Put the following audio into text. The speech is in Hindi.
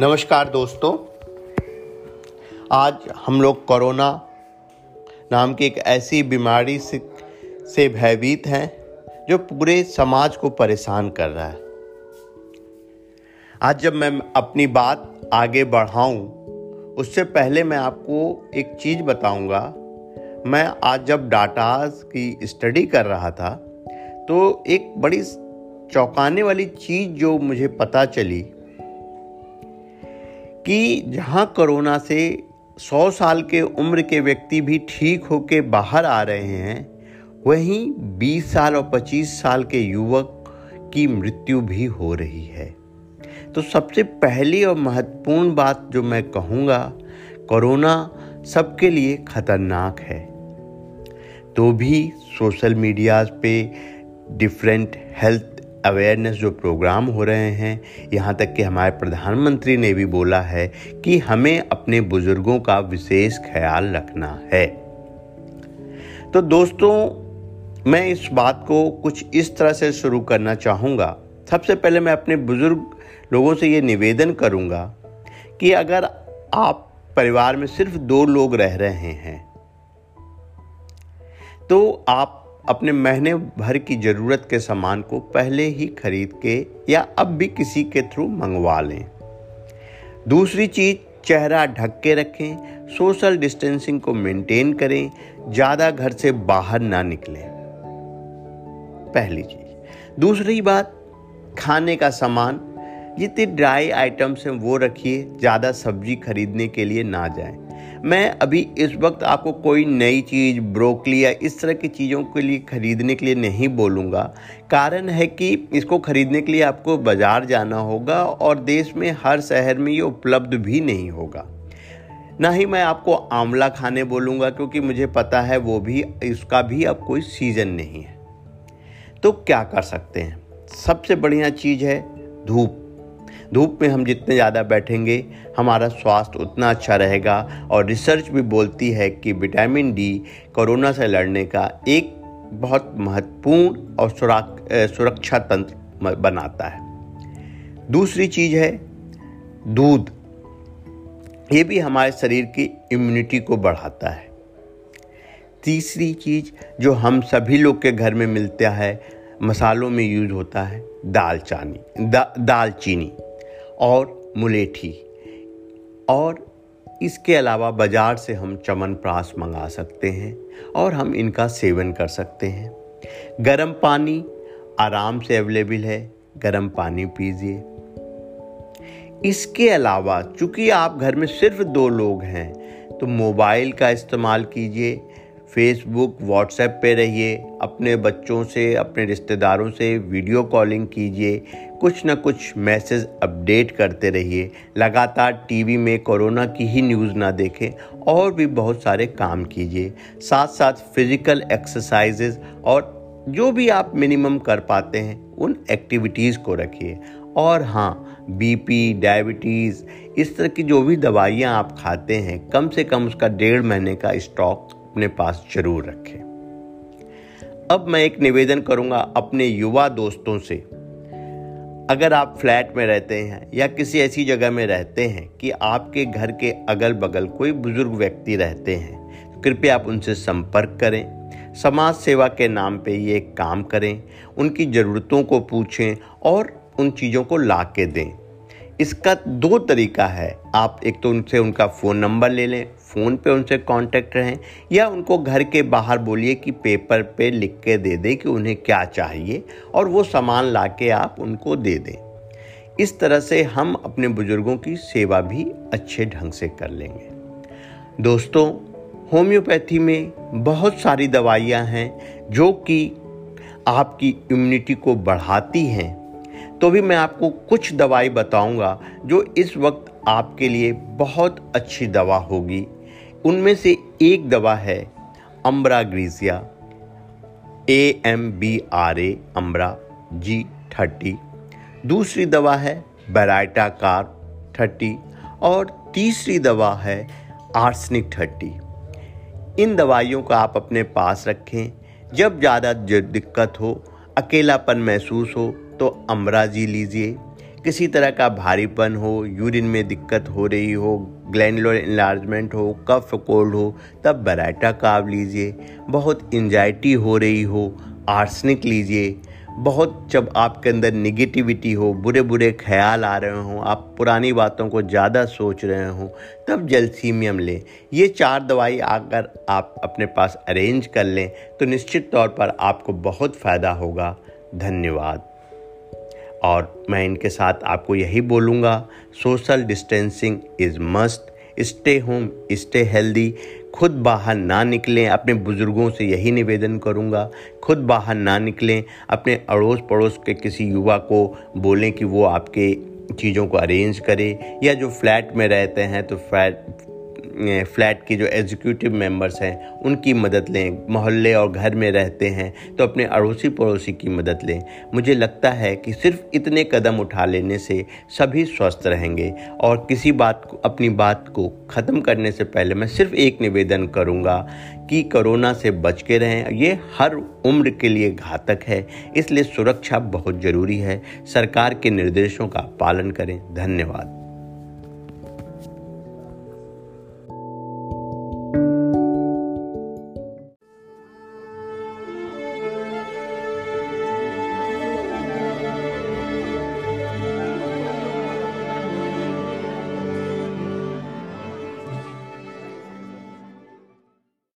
नमस्कार दोस्तों। आज हम लोग कोरोना नाम की एक ऐसी बीमारी से से भयभीत हैं, जो पूरे समाज को परेशान कर रहा है। आज जब मैं अपनी बात आगे बढ़ाऊं, उससे पहले मैं आपको एक चीज़ बताऊँगा। मैं आज जब डाटाज की स्टडी कर रहा था तो एक बड़ी चौंकाने वाली चीज़ जो मुझे पता चली कि जहाँ कोरोना से 100 साल के उम्र के व्यक्ति भी ठीक होके बाहर आ रहे हैं, वहीं 20 साल और 25 साल के युवक की मृत्यु भी हो रही है। तो सबसे पहली और महत्वपूर्ण बात जो मैं कहूँगा, कोरोना सबके लिए खतरनाक है। तो भी सोशल मीडिया पे डिफरेंट हेल्थ अवेयरनेस जो प्रोग्राम हो रहे हैं, यहाँ तक कि हमारे प्रधानमंत्री ने भी बोला है कि हमें अपने बुज़ुर्गों का विशेष ख्याल रखना है। तो दोस्तों, मैं इस बात को कुछ इस तरह से शुरू करना चाहूँगा। सबसे पहले मैं अपने बुज़ुर्ग लोगों से ये निवेदन करूँगा कि अगर आप परिवार में सिर्फ़ दो लोग रह रहे हैं तो आप अपने महीने भर की ज़रूरत के सामान को पहले ही खरीद के या अब भी किसी के थ्रू मंगवा लें। दूसरी चीज़, चेहरा ढक के रखें, सोशल डिस्टेंसिंग को मेंटेन करें, ज़्यादा घर से बाहर ना निकलें। पहली चीज़। दूसरी बात, खाने का सामान, जितने ड्राई आइटम्स हैं वो रखिए, ज़्यादा सब्ज़ी खरीदने के लिए ना जाएँ। मैं अभी इस वक्त आपको कोई नई चीज़, ब्रोकली या इस तरह की चीज़ों के लिए ख़रीदने के लिए नहीं बोलूँगा। कारण है कि इसको ख़रीदने के लिए आपको बाज़ार जाना होगा और देश में हर शहर में ये उपलब्ध भी नहीं होगा। ना ही मैं आपको आंवला खाने बोलूँगा, क्योंकि मुझे पता है वो भी, इसका भी अब कोई सीज़न नहीं है। तो क्या कर सकते हैं? सबसे बढ़िया चीज़ है धूप। धूप में हम जितने ज़्यादा बैठेंगे हमारा स्वास्थ्य उतना अच्छा रहेगा। और रिसर्च भी बोलती है कि विटामिन डी कोरोना से लड़ने का एक बहुत महत्वपूर्ण और सुरक्षा तंत्र बनाता है। दूसरी चीज़ है दूध। ये भी हमारे शरीर की इम्यूनिटी को बढ़ाता है। तीसरी चीज़ जो हम सभी लोग के घर में मिलता है मसालों में यूज़ होता है दाल चानी दा, दाल चीनी और मुलेठी। और इसके अलावा बाज़ार से हम चमनप्राश मंगा सकते हैं और हम इनका सेवन कर सकते हैं। गर्म पानी आराम से अवेलेबल है, गर्म पानी पीजिए। इसके अलावा चूँकि आप घर में सिर्फ़ दो लोग हैं तो मोबाइल का इस्तेमाल कीजिए फेसबुक व्हाट्सएप पे रहिए। अपने बच्चों से, अपने रिश्तेदारों से वीडियो कॉलिंग कीजिए। कुछ ना कुछ मैसेज अपडेट करते रहिए। लगातार टीवी में कोरोना की ही न्यूज़ ना देखें और भी बहुत सारे काम कीजिए। साथ साथ फ़िज़िकल एक्सरसाइजेज और जो भी आप मिनिमम कर पाते हैं, उन एक्टिविटीज़ को रखिए। और हाँ बीपी डायबिटीज़ इस तरह की जो भी दवाइयाँ आप खाते हैं, कम से कम उसका डेढ़ महीने का स्टॉक अपने पास ज़रूर रखें। अब मैं एक निवेदन करूँगा अपने युवा दोस्तों से। अगर आप फ्लैट में रहते हैं या किसी ऐसी जगह में रहते हैं कि आपके घर के अगल बगल कोई बुज़ुर्ग व्यक्ति रहते हैं तो कृपया आप उनसे संपर्क करें। समाज सेवा के नाम पे ये काम करें, उनकी ज़रूरतों को पूछें और उन चीज़ों को ला के दें। इसका दो तरीका है। आप एक तो उनसे उनका फ़ोन नंबर ले लें फ़ोन पे उनसे कांटेक्ट रहें या उनको घर के बाहर बोलिए कि पेपर पे लिख के दे दें कि उन्हें क्या चाहिए और वो सामान ला के आप उनको दे दें। इस तरह से हम अपने बुज़ुर्गों की सेवा भी अच्छे ढंग से कर लेंगे। दोस्तों, होम्योपैथी में बहुत सारी दवाइयाँ हैं जो कि आपकी इम्यूनिटी को बढ़ाती हैं। तो भी मैं आपको कुछ दवाई बताऊँगा जो इस वक्त आपके लिए बहुत अच्छी दवा होगी। उनमें से एक दवा है ambra grisea A M B R A, ambra, G thirty. दूसरी दवा है बेराइटा कार थर्टी। और तीसरी दवा है, आर्सनिक थर्टी। इन दवाइयों को आप अपने पास रखें। जब ज़्यादा दिक्कत हो, अकेलापन महसूस हो तो अमरा जी लीजिए। किसी तरह का भारीपन हो, यूरिन में दिक्कत हो रही हो ग्लैंडुलर इन्लार्जमेंट हो कफ कोल्ड हो, तब बराटा काव लीजिए। बहुत इंजाइटी हो रही हो आर्सनिक लीजिए। बहुत जब आपके अंदर निगेटिविटी हो बुरे बुरे ख्याल आ रहे हों, आप पुरानी बातों को ज़्यादा सोच रहे हों, तब जलसीमियम लें। ये चार दवाई अगर आप अपने पास अरेंज कर लें तो निश्चित तौर पर आपको बहुत फ़ायदा होगा। धन्यवाद। और मैं इनके साथ आपको यही बोलूँगा social distancing is must stay home stay healthy खुद बाहर ना निकलें, अपने बुज़ुर्गों से यही निवेदन करूँगा, खुद बाहर ना निकलें, अपने अड़ोस पड़ोस के किसी युवा को बोलें कि वो आपके चीज़ों को अरेंज करे, या जो फ्लैट में रहते हैं तो फ्लैट फ्लैट के जो एग्जीक्यूटिव मेंबर्स हैं, उनकी मदद लें, मोहल्ले और घर में रहते हैं तो अपने अड़ोसी पड़ोसी की मदद लें। मुझे लगता है कि सिर्फ़ इतने कदम उठा लेने से सभी स्वस्थ रहेंगे, और किसी बात को, अपनी बात को ख़त्म करने से पहले मैं सिर्फ़ एक निवेदन करूँगा कि कोरोना से बच के रहें। ये हर उम्र के लिए घातक है, इसलिए सुरक्षा बहुत ज़रूरी है। सरकार के निर्देशों का पालन करें। धन्यवाद।